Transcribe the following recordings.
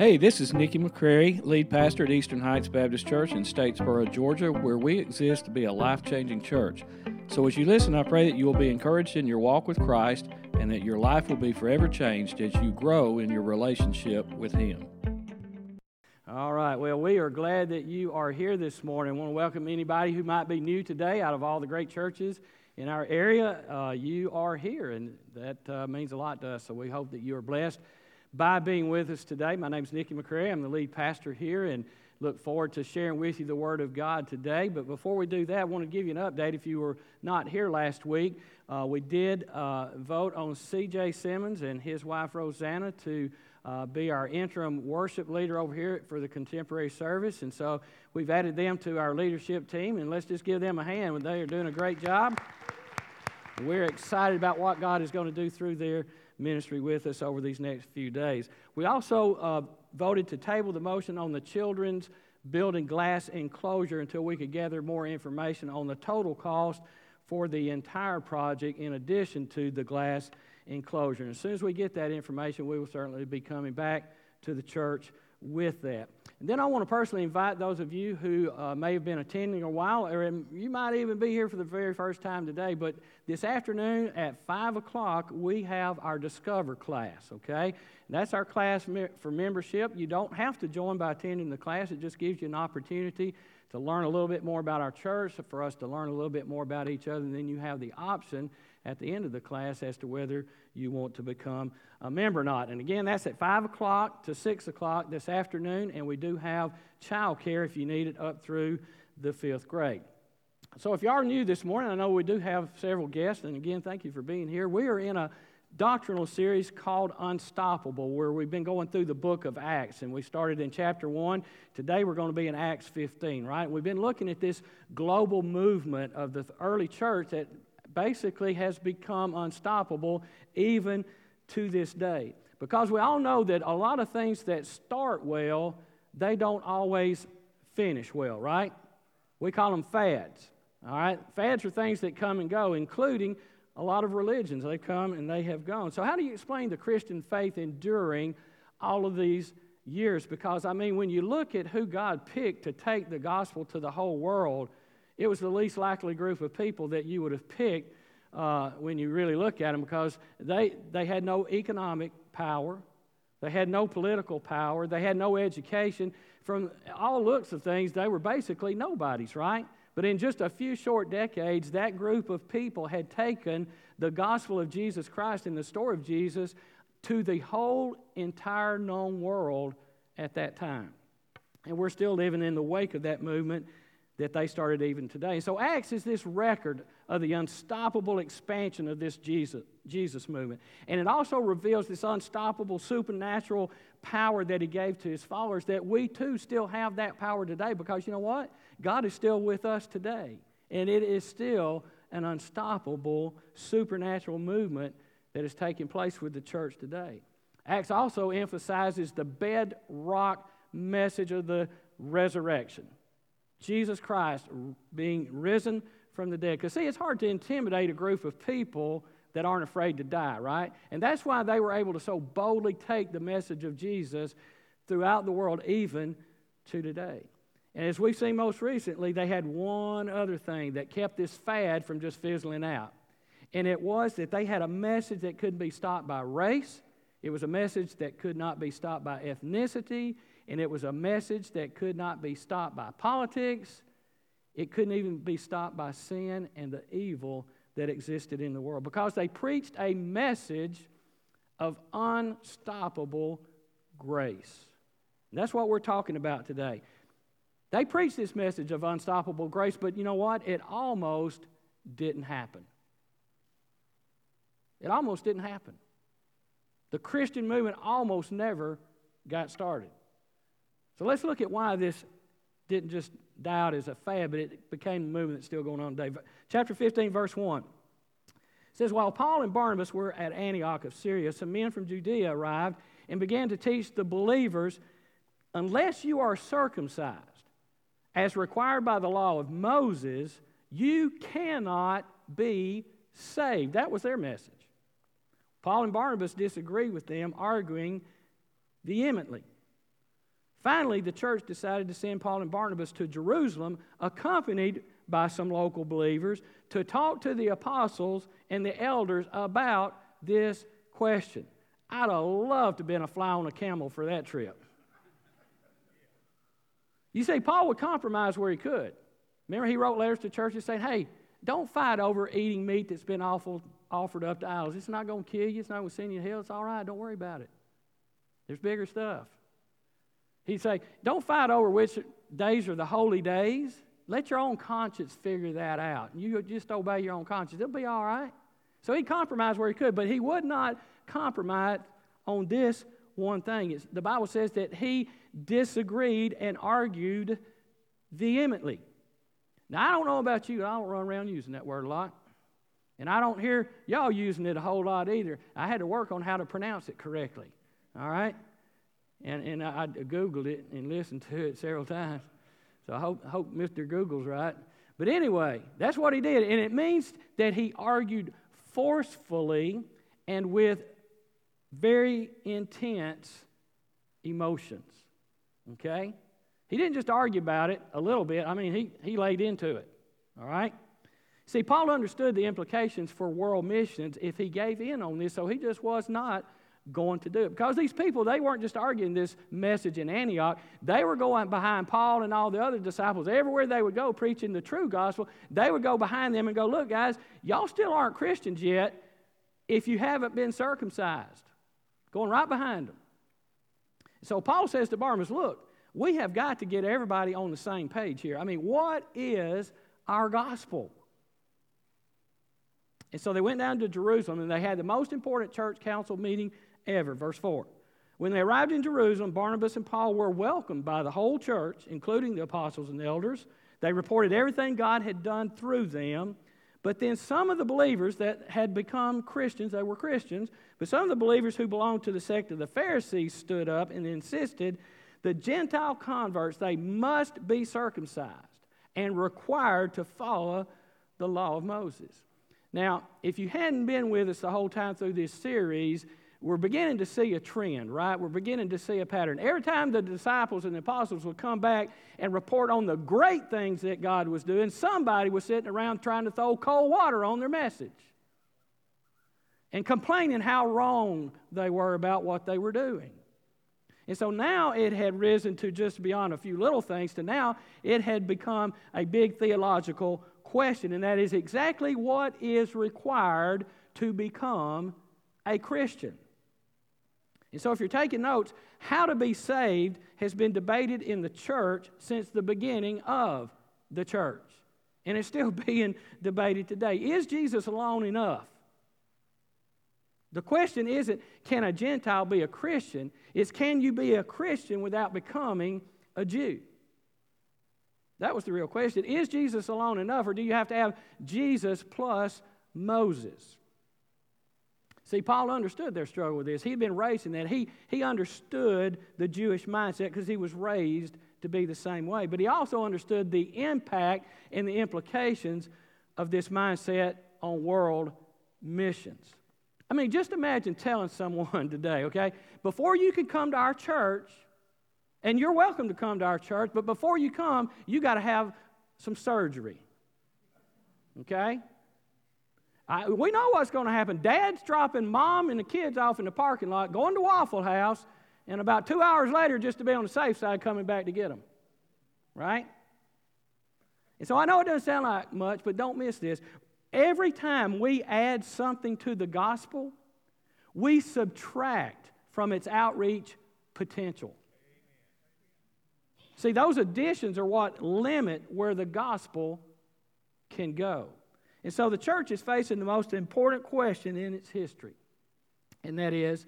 Hey, this is Nikki McCrary, lead pastor at Eastern Heights Baptist Church in Statesboro, Georgia, where we exist to be a life changing church. So as you listen, I pray that you will be encouraged in your walk with Christ and that your life will be forever changed as you grow in your relationship with Him. All right, well, we are glad that you are here this morning. I want to welcome anybody who might be new today out of all the great churches in our area. Uh, you are here, and that uh, means a lot to us, so we hope that you are blessed by being with us today. My name is Nikki McCrary. I'm the lead pastor here and look forward to sharing with you the Word of God today. But before we do that, I want to give you an update. If you were not here last week, uh, we did uh, vote on C.J. Simmons and his wife Rosanna to uh, be our interim worship leader over here for the contemporary service. And so we've added them to our leadership team, and let's just give them a hand. They are doing a great job. We're excited about what God is going to do through their ministry with us over these next few days. We also uh, voted to table the motion on the children's building glass enclosure until we could gather more information on the total cost for the entire project in addition to the glass enclosure. And as soon as we get that information, we will certainly be coming back to the church with that. And then I want to personally invite those of you who uh, may have been attending a while, or you might even be here for the very first time today, but this afternoon at 5 o'clock, we have our Discover class, okay? And that's our class for membership. You don't have to join by attending the class, it just gives you an opportunity to learn a little bit more about our church, for us to learn a little bit more about each other, and then you have the option at the end of the class as to whether you want to become a member or not. And again, that's at 5 o'clock to 6 o'clock this afternoon, and we do have child care if you need it up through the fifth grade. So if you are new this morning, I know we do have several guests, and again, thank you for being here. We are in a doctrinal series called Unstoppable, where we've been going through the book of Acts, and we started in chapter 1. Today we're going to be in Acts 15, right? We've been looking at this global movement of the early church that basically has become unstoppable even to this day. Because we all know that a lot of things that start well, they don't always finish well, right? We call them fads. All right? Fads are things that come and go, including a lot of religions. They come and they have gone. So, how do you explain the Christian faith enduring all of these years? Because, I mean, when you look at who God picked to take the gospel to the whole world, it was the least likely group of people that you would have picked uh, when you really look at them because they, they had no economic power, they had no political power, they had no education. From all looks of things, they were basically nobodies, right? But in just a few short decades, that group of people had taken the gospel of Jesus Christ and the story of Jesus to the whole entire known world at that time. And we're still living in the wake of that movement that they started even today. So Acts is this record of the unstoppable expansion of this Jesus, Jesus movement. And it also reveals this unstoppable supernatural power that he gave to his followers that we too still have that power today because you know what? God is still with us today. And it is still an unstoppable supernatural movement that is taking place with the church today. Acts also emphasizes the bedrock message of the resurrection. Jesus Christ being risen from the dead. Because, see, it's hard to intimidate a group of people that aren't afraid to die, right? And that's why they were able to so boldly take the message of Jesus throughout the world, even to today. And as we've seen most recently, they had one other thing that kept this fad from just fizzling out. And it was that they had a message that couldn't be stopped by race, it was a message that could not be stopped by ethnicity, and it was a message that could not be stopped by politics. It couldn't even be stopped by sin and the evil that existed in the world because they preached a message of unstoppable grace. And that's what we're talking about today. They preached this message of unstoppable grace, but you know what? It almost didn't happen. It almost didn't happen. The Christian movement almost never got started. So let's look at why this didn't just die out as a fad, but it became a movement that's still going on today. Chapter 15, verse 1 says, While Paul and Barnabas were at Antioch of Syria, some men from Judea arrived and began to teach the believers, Unless you are circumcised, as required by the law of Moses, you cannot be saved. That was their message. Paul and Barnabas disagreed with them, arguing vehemently. Finally, the church decided to send Paul and Barnabas to Jerusalem, accompanied by some local believers, to talk to the apostles and the elders about this question. I'd have loved to have been a fly on a camel for that trip. You see, Paul would compromise where he could. Remember, he wrote letters to churches saying, hey, don't fight over eating meat that's been awful, offered up to idols. It's not going to kill you. It's not going to send you to hell. It's all right. Don't worry about it. There's bigger stuff. He'd say, don't fight over which days are the holy days. Let your own conscience figure that out. You just obey your own conscience. It'll be all right. So he compromised where he could, but he would not compromise on this one thing. It's, the Bible says that he disagreed and argued vehemently. Now, I don't know about you, I don't run around using that word a lot. And I don't hear y'all using it a whole lot either. I had to work on how to pronounce it correctly. All right? And, and I, Googled it and listened to it several times. So I hope, hope Mr. Google's right. But anyway, that's what he did. And it means that he argued forcefully and with very intense emotions. Okay? He didn't just argue about it a little bit, I mean, he, he laid into it. All right? See, Paul understood the implications for world missions if he gave in on this, so he just was not going to do it. Because these people, they weren't just arguing this message in Antioch, they were going behind Paul and all the other disciples. Everywhere they would go preaching the true gospel, they would go behind them and go, Look, guys, y'all still aren't Christians yet if you haven't been circumcised. Going right behind them. So Paul says to Barnabas, Look, we have got to get everybody on the same page here. I mean, what is our gospel? And so they went down to Jerusalem and they had the most important church council meeting ever. Verse 4. When they arrived in Jerusalem, Barnabas and Paul were welcomed by the whole church, including the apostles and the elders. They reported everything God had done through them. But then some of the believers that had become Christians, they were Christians, but some of the believers who belonged to the sect of the Pharisees stood up and insisted the Gentile converts, they must be circumcised and required to follow the law of Moses. Now, if you hadn't been with us the whole time through this series, we're beginning to see a trend, right? We're beginning to see a pattern. Every time the disciples and the apostles would come back and report on the great things that God was doing, somebody was sitting around trying to throw cold water on their message and complaining how wrong they were about what they were doing. And so now it had risen to just beyond a few little things to now it had become a big theological question, and that is exactly what is required to become a Christian. And so, if you're taking notes, how to be saved has been debated in the church since the beginning of the church. And it's still being debated today. Is Jesus alone enough? The question isn't, can a Gentile be a Christian? It's, can you be a Christian without becoming a Jew? That was the real question. Is Jesus alone enough, or do you have to have Jesus plus Moses? See, Paul understood their struggle with this. He'd been raised in that. He, he understood the Jewish mindset because he was raised to be the same way. But he also understood the impact and the implications of this mindset on world missions. I mean, just imagine telling someone today, okay, before you can come to our church, and you're welcome to come to our church, but before you come, you got to have some surgery. Okay? I, we know what's going to happen. Dad's dropping mom and the kids off in the parking lot, going to Waffle House, and about two hours later, just to be on the safe side, coming back to get them. Right? And so I know it doesn't sound like much, but don't miss this. Every time we add something to the gospel, we subtract from its outreach potential. See, those additions are what limit where the gospel can go. And so the church is facing the most important question in its history, and that is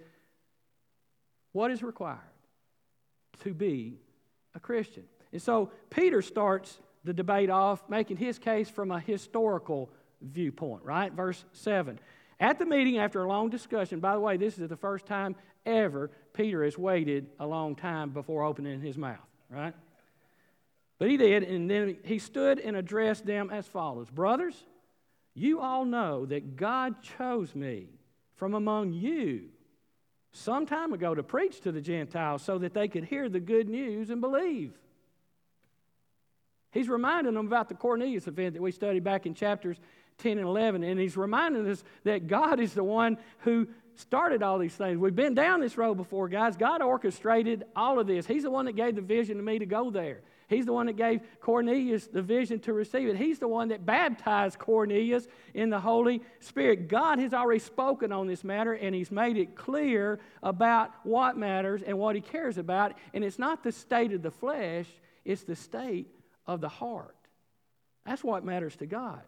what is required to be a Christian? And so Peter starts the debate off making his case from a historical viewpoint, right? Verse 7. At the meeting, after a long discussion, by the way, this is the first time ever Peter has waited a long time before opening his mouth, right? But he did, and then he stood and addressed them as follows Brothers, you all know that God chose me from among you some time ago to preach to the Gentiles so that they could hear the good news and believe. He's reminding them about the Cornelius event that we studied back in chapters 10 and 11, and he's reminding us that God is the one who started all these things. We've been down this road before, guys. God orchestrated all of this. He's the one that gave the vision to me to go there. He's the one that gave Cornelius the vision to receive it. He's the one that baptized Cornelius in the Holy Spirit. God has already spoken on this matter and He's made it clear about what matters and what He cares about. And it's not the state of the flesh, it's the state of the heart. That's what matters to God.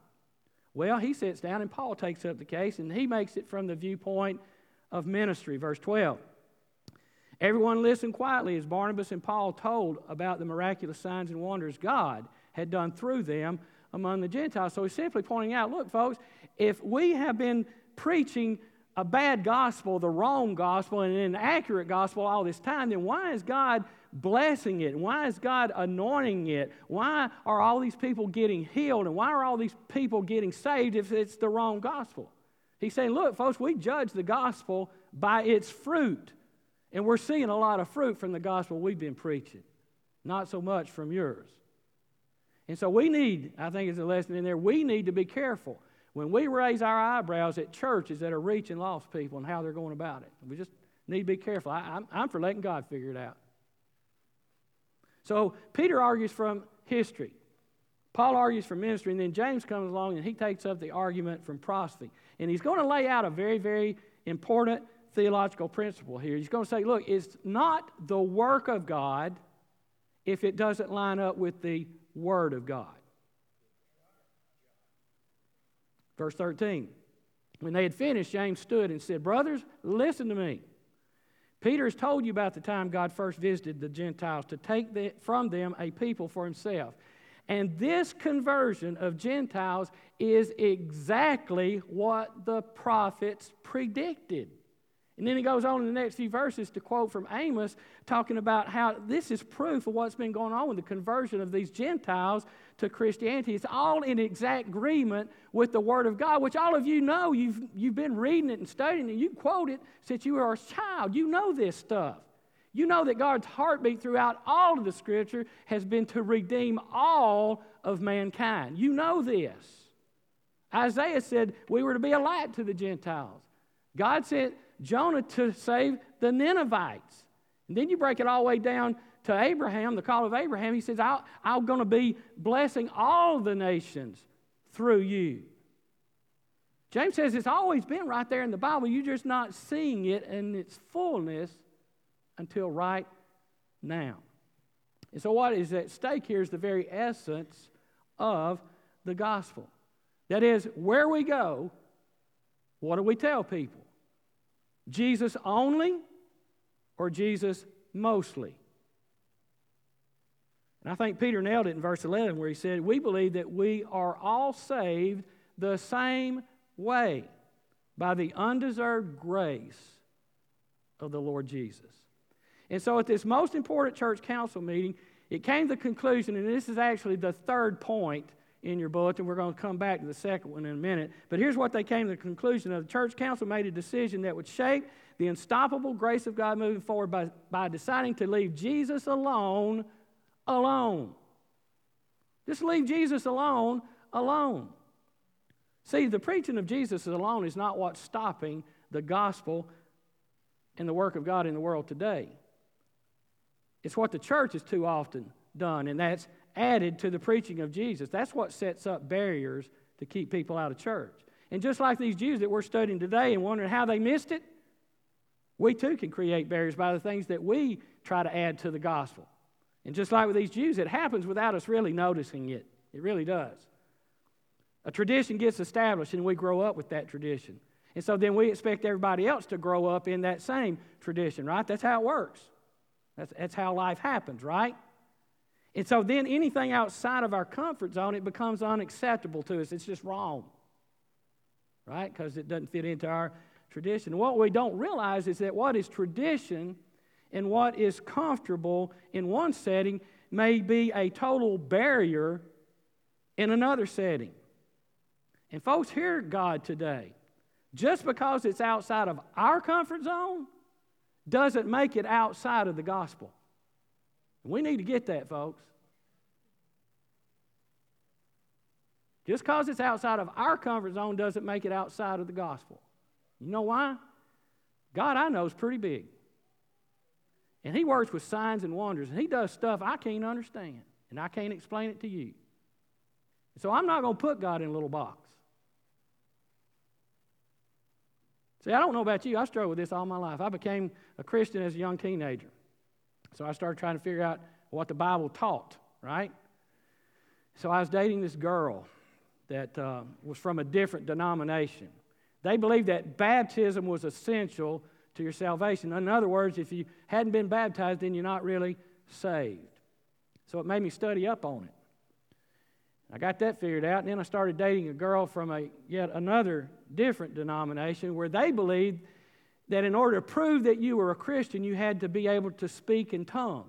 Well, he sits down and Paul takes up the case and he makes it from the viewpoint of ministry. Verse 12. Everyone listened quietly as Barnabas and Paul told about the miraculous signs and wonders God had done through them among the Gentiles. So he's simply pointing out look, folks, if we have been preaching a bad gospel, the wrong gospel, and an inaccurate gospel all this time, then why is God blessing it? Why is God anointing it? Why are all these people getting healed? And why are all these people getting saved if it's the wrong gospel? He's saying, look, folks, we judge the gospel by its fruit. And we're seeing a lot of fruit from the gospel we've been preaching, not so much from yours. And so we need, I think it's a lesson in there, we need to be careful when we raise our eyebrows at churches that are reaching lost people and how they're going about it. We just need to be careful. I, I'm, I'm for letting God figure it out. So Peter argues from history. Paul argues from ministry, and then James comes along and he takes up the argument from prophecy. And he's going to lay out a very, very important theological principle here. He's going to say, look, it's not the work of God if it doesn't line up with the Word of God. Verse 13. When they had finished, James stood and said, Brothers, listen to me. Peter has told you about the time God first visited the Gentiles to take the, from them a people for himself. And this conversion of Gentiles is exactly what the prophets predicted. And then he goes on in the next few verses to quote from Amos, talking about how this is proof of what's been going on with the conversion of these Gentiles to Christianity. It's all in exact agreement with the Word of God, which all of you know. You've, you've been reading it and studying it. You quote it since you were a child. You know this stuff. You know that God's heartbeat throughout all of the Scripture has been to redeem all of mankind. You know this. Isaiah said we were to be a light to the Gentiles. God sent Jonah to save the Ninevites. And then you break it all the way down to Abraham, the call of Abraham. He says, I'm going to be blessing all the nations through you. James says it's always been right there in the Bible. You're just not seeing it in its fullness until right now. And so, what is at stake here is the very essence of the gospel. That is, where we go, what do we tell people? Jesus only or Jesus mostly? And I think Peter nailed it in verse 11 where he said, We believe that we are all saved the same way by the undeserved grace of the Lord Jesus. And so at this most important church council meeting, it came to the conclusion, and this is actually the third point in your bulletin. We're going to come back to the second one in a minute. But here's what they came to the conclusion of. The church council made a decision that would shape the unstoppable grace of God moving forward by, by deciding to leave Jesus alone, alone. Just leave Jesus alone, alone. See, the preaching of Jesus alone is not what's stopping the gospel and the work of God in the world today. It's what the church has too often done, and that's added to the preaching of Jesus. That's what sets up barriers to keep people out of church. And just like these Jews that we're studying today and wondering how they missed it, we too can create barriers by the things that we try to add to the gospel. And just like with these Jews, it happens without us really noticing it. It really does. A tradition gets established and we grow up with that tradition. And so then we expect everybody else to grow up in that same tradition, right? That's how it works. That's, that's how life happens, right? And so then anything outside of our comfort zone, it becomes unacceptable to us. It's just wrong, right? Because it doesn't fit into our tradition. What we don't realize is that what is tradition and what is comfortable in one setting may be a total barrier in another setting. And folks, hear God today. Just because it's outside of our comfort zone doesn't make it outside of the gospel. We need to get that, folks. Just because it's outside of our comfort zone doesn't make it outside of the gospel. You know why? God I know is pretty big. And He works with signs and wonders, and He does stuff I can't understand, and I can't explain it to you. So I'm not going to put God in a little box. See, I don't know about you. I struggled with this all my life. I became a Christian as a young teenager. So I started trying to figure out what the Bible taught, right? So I was dating this girl that uh, was from a different denomination. They believed that baptism was essential to your salvation. In other words, if you hadn't been baptized, then you're not really saved. So it made me study up on it. I got that figured out, and then I started dating a girl from a yet another different denomination where they believed that in order to prove that you were a Christian, you had to be able to speak in tongues.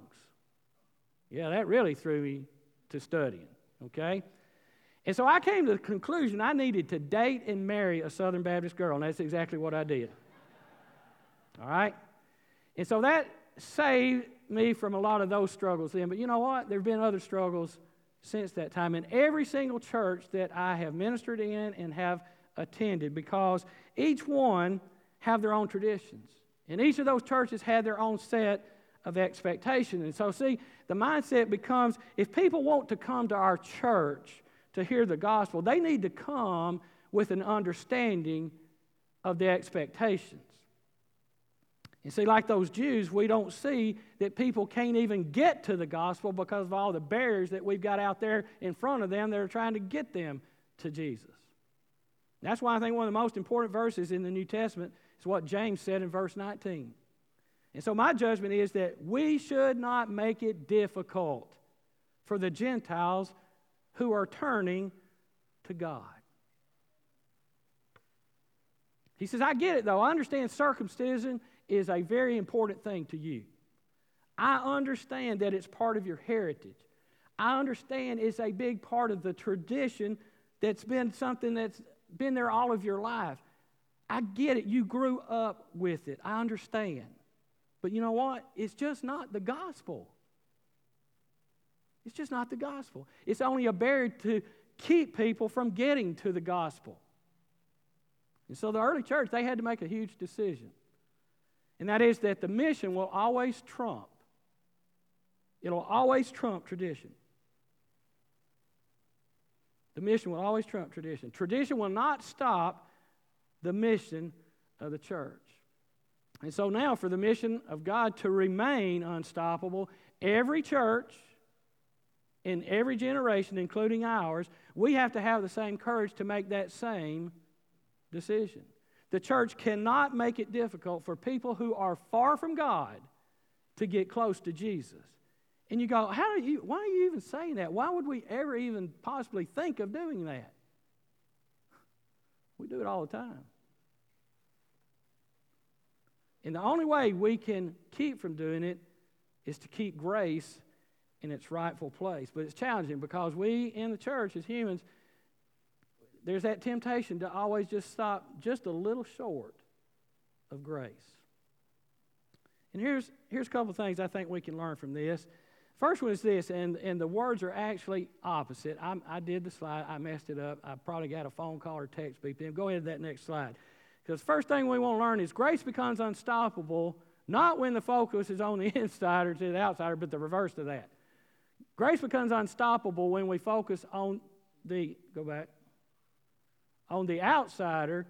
Yeah, that really threw me to studying, okay? And so I came to the conclusion I needed to date and marry a Southern Baptist girl, and that's exactly what I did. All right? And so that saved me from a lot of those struggles then. But you know what? There have been other struggles since that time in every single church that I have ministered in and have attended because each one have their own traditions. And each of those churches had their own set of expectations. And so, see, the mindset becomes if people want to come to our church to hear the gospel, they need to come with an understanding of the expectations. You see, like those Jews, we don't see that people can't even get to the gospel because of all the barriers that we've got out there in front of them that are trying to get them to Jesus. That's why I think one of the most important verses in the New Testament is what James said in verse 19. And so, my judgment is that we should not make it difficult for the Gentiles who are turning to God. He says, I get it though. I understand circumcision is a very important thing to you. I understand that it's part of your heritage. I understand it's a big part of the tradition that's been something that's been there all of your life. I get it. You grew up with it. I understand. But you know what? It's just not the gospel. It's just not the gospel. It's only a barrier to keep people from getting to the gospel. And so the early church, they had to make a huge decision. And that is that the mission will always trump. It'll always trump tradition. The mission will always trump tradition. Tradition will not stop the mission of the church. And so now, for the mission of God to remain unstoppable, every church in every generation, including ours, we have to have the same courage to make that same decision. The church cannot make it difficult for people who are far from God to get close to Jesus. And you go, how are you, why are you even saying that? Why would we ever even possibly think of doing that? We do it all the time. And the only way we can keep from doing it is to keep grace in its rightful place. But it's challenging because we in the church as humans, there's that temptation to always just stop just a little short of grace. And here's, here's a couple of things I think we can learn from this. First one is this, and, and the words are actually opposite. I, I did the slide, I messed it up. I probably got a phone call or text beep in. Go ahead to that next slide. Because first thing we want to learn is grace becomes unstoppable not when the focus is on the insider to the outsider, but the reverse of that. Grace becomes unstoppable when we focus on the, go back, on the outsider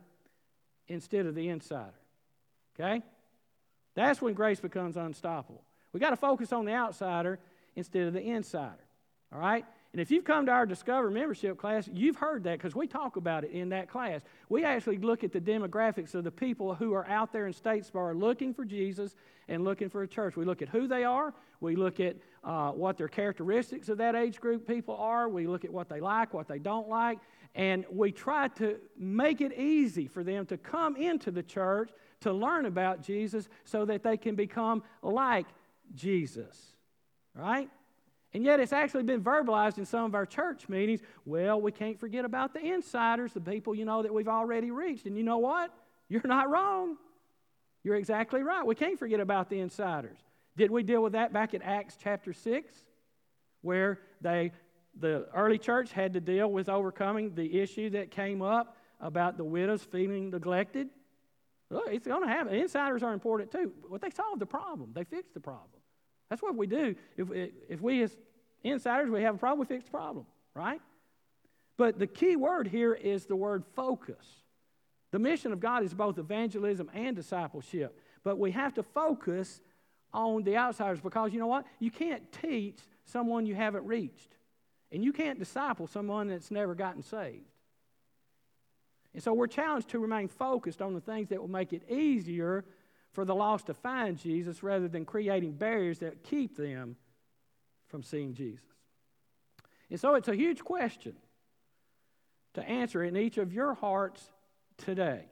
instead of the insider. Okay? That's when grace becomes unstoppable. We got to focus on the outsider instead of the insider. All right? And if you've come to our Discover membership class, you've heard that because we talk about it in that class. We actually look at the demographics of the people who are out there in Statesboro looking for Jesus and looking for a church. We look at who they are, we look at uh, what their characteristics of that age group people are, we look at what they like, what they don't like, and we try to make it easy for them to come into the church to learn about Jesus so that they can become like Jesus. Right? And yet it's actually been verbalized in some of our church meetings. Well, we can't forget about the insiders, the people, you know, that we've already reached. And you know what? You're not wrong. You're exactly right. We can't forget about the insiders. Did we deal with that back in Acts chapter 6, where they, the early church had to deal with overcoming the issue that came up about the widows feeling neglected? Look, it's going to happen. Insiders are important too. But they solved the problem, they fixed the problem. That's what we do. If, if we, as insiders, we have a problem, we fix the problem, right? But the key word here is the word focus. The mission of God is both evangelism and discipleship. But we have to focus on the outsiders because you know what? You can't teach someone you haven't reached. And you can't disciple someone that's never gotten saved. And so we're challenged to remain focused on the things that will make it easier for the lost to find Jesus rather than creating barriers that keep them from seeing Jesus. And so it's a huge question to answer in each of your hearts today.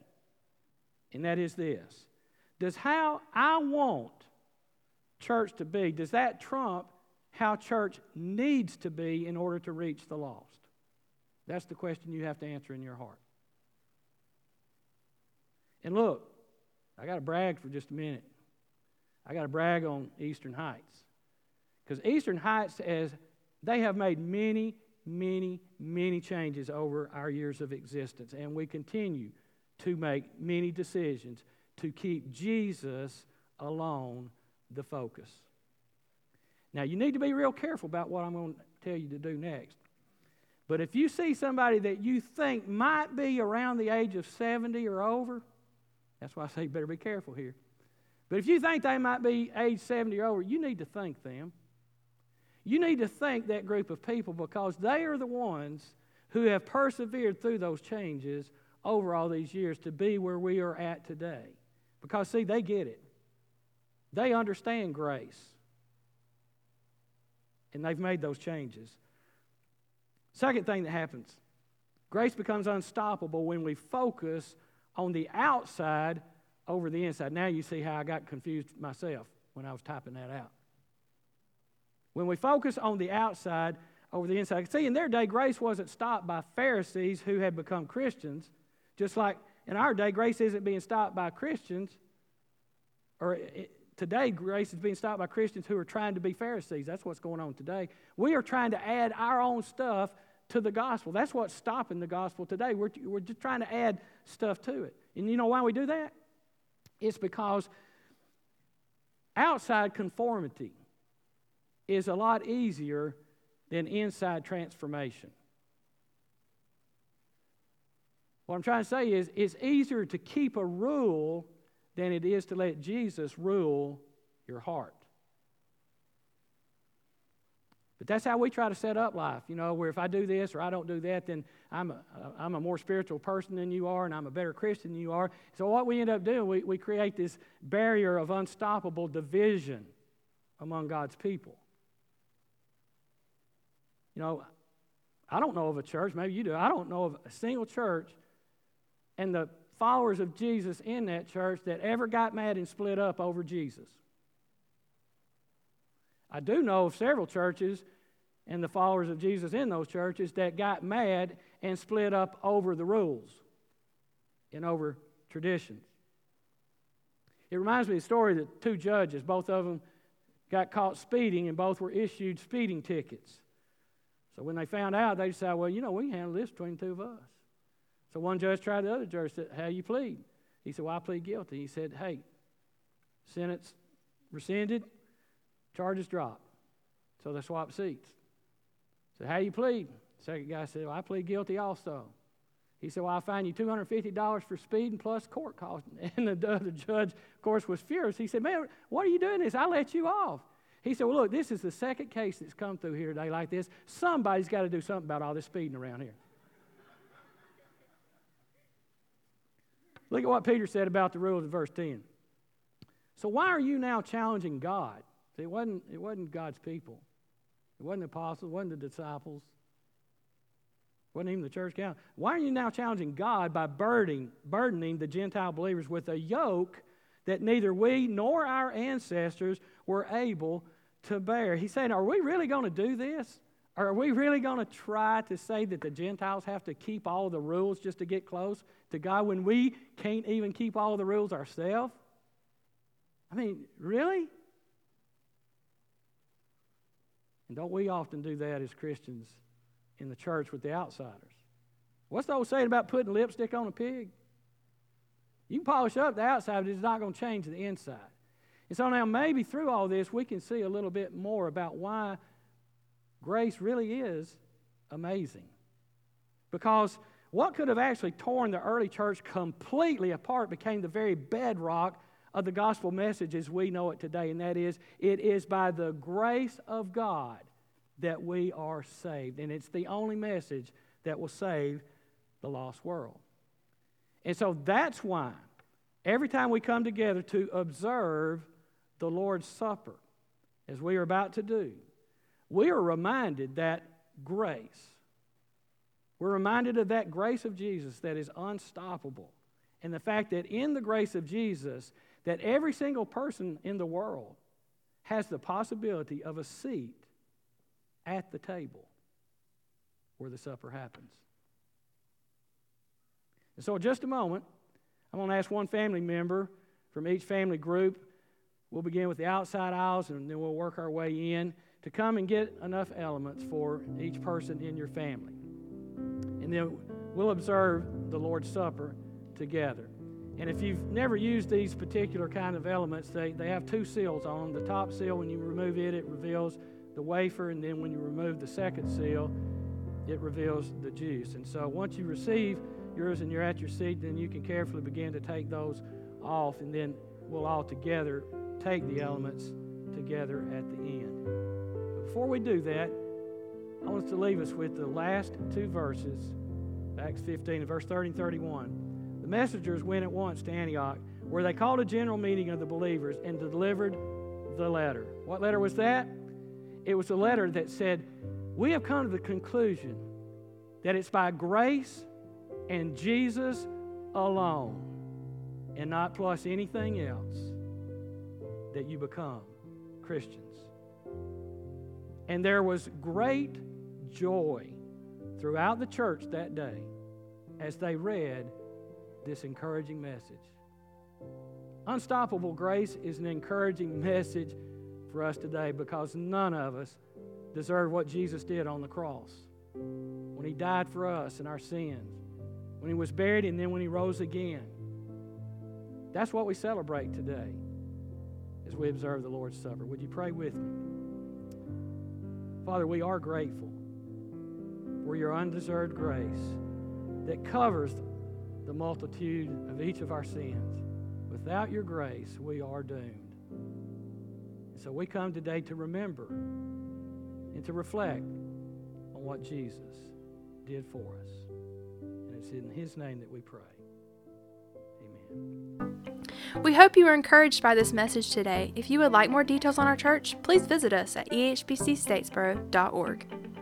And that is this Does how I want church to be, does that trump how church needs to be in order to reach the lost? That's the question you have to answer in your heart. And look, I got to brag for just a minute. I got to brag on Eastern Heights. Because Eastern Heights, as they have made many, many, many changes over our years of existence, and we continue to make many decisions to keep Jesus alone the focus. Now, you need to be real careful about what I'm going to tell you to do next. But if you see somebody that you think might be around the age of 70 or over, that's why I say you better be careful here. But if you think they might be age 70 or over, you need to thank them. You need to thank that group of people because they are the ones who have persevered through those changes over all these years to be where we are at today. Because, see, they get it, they understand grace, and they've made those changes. Second thing that happens grace becomes unstoppable when we focus on the outside over the inside. Now you see how I got confused myself when I was typing that out. When we focus on the outside over the inside, see, in their day, grace wasn't stopped by Pharisees who had become Christians, just like in our day, grace isn't being stopped by Christians, or it, today, grace is being stopped by Christians who are trying to be Pharisees. That's what's going on today. We are trying to add our own stuff to the gospel. That's what's stopping the gospel today. We're, we're just trying to add stuff to it. And you know why we do that? It's because outside conformity is a lot easier than inside transformation. What I'm trying to say is it's easier to keep a rule than it is to let Jesus rule your heart. But that's how we try to set up life, you know, where if I do this or I don't do that, then I'm a, I'm a more spiritual person than you are and I'm a better Christian than you are. So what we end up doing, we, we create this barrier of unstoppable division among God's people. You know, I don't know of a church, maybe you do, I don't know of a single church and the followers of Jesus in that church that ever got mad and split up over Jesus. I do know of several churches and the followers of Jesus in those churches that got mad and split up over the rules and over traditions. It reminds me of the story that two judges, both of them got caught speeding, and both were issued speeding tickets. So when they found out, they decided, well, you know, we can handle this between the two of us. So one judge tried the other judge, said, How you plead? He said, Well, I plead guilty. He said, Hey, sentence rescinded, charges dropped. So they swapped seats. So how you plead? Second guy said, well, I plead guilty also. He said, Well, I'll fine you $250 for speeding plus court costs. And the other judge, of course, was furious. He said, Man, what are you doing this? I let you off. He said, Well, look, this is the second case that's come through here today like this. Somebody's got to do something about all this speeding around here. look at what Peter said about the rules in verse 10. So, why are you now challenging God? See, it wasn't, it wasn't God's people. It wasn't the apostles, it wasn't the disciples, it wasn't even the church council. Why are you now challenging God by burdening, burdening the Gentile believers with a yoke that neither we nor our ancestors were able to bear? He's saying, Are we really going to do this? Are we really going to try to say that the Gentiles have to keep all the rules just to get close to God when we can't even keep all the rules ourselves? I mean, really? And don't we often do that as Christians in the church with the outsiders? What's the old saying about putting lipstick on a pig? You can polish up the outside, but it's not going to change the inside. And so now, maybe through all this, we can see a little bit more about why grace really is amazing. Because what could have actually torn the early church completely apart became the very bedrock of the gospel message as we know it today, and that is it is by the grace of God that we are saved. And it's the only message that will save the lost world. And so that's why every time we come together to observe the Lord's Supper, as we are about to do, we are reminded that grace, we're reminded of that grace of Jesus that is unstoppable. And the fact that in the grace of Jesus, that every single person in the world has the possibility of a seat at the table where the supper happens. And so, in just a moment, I'm going to ask one family member from each family group. We'll begin with the outside aisles and then we'll work our way in to come and get enough elements for each person in your family. And then we'll observe the Lord's Supper together. And if you've never used these particular kind of elements, they, they have two seals on them. The top seal, when you remove it, it reveals the wafer, and then when you remove the second seal, it reveals the juice. And so once you receive yours and you're at your seat, then you can carefully begin to take those off, and then we'll all together take the elements together at the end. Before we do that, I want us to leave us with the last two verses, Acts 15 and verse 30 and 31. Messengers went at once to Antioch, where they called a general meeting of the believers and delivered the letter. What letter was that? It was a letter that said, We have come to the conclusion that it's by grace and Jesus alone, and not plus anything else, that you become Christians. And there was great joy throughout the church that day as they read this encouraging message. Unstoppable grace is an encouraging message for us today because none of us deserve what Jesus did on the cross when He died for us and our sins, when He was buried, and then when He rose again. That's what we celebrate today as we observe the Lord's Supper. Would you pray with me? Father, we are grateful for your undeserved grace that covers the multitude of each of our sins. Without your grace, we are doomed. So we come today to remember and to reflect on what Jesus did for us. And it's in His name that we pray. Amen. We hope you were encouraged by this message today. If you would like more details on our church, please visit us at ehbcstatesboro.org.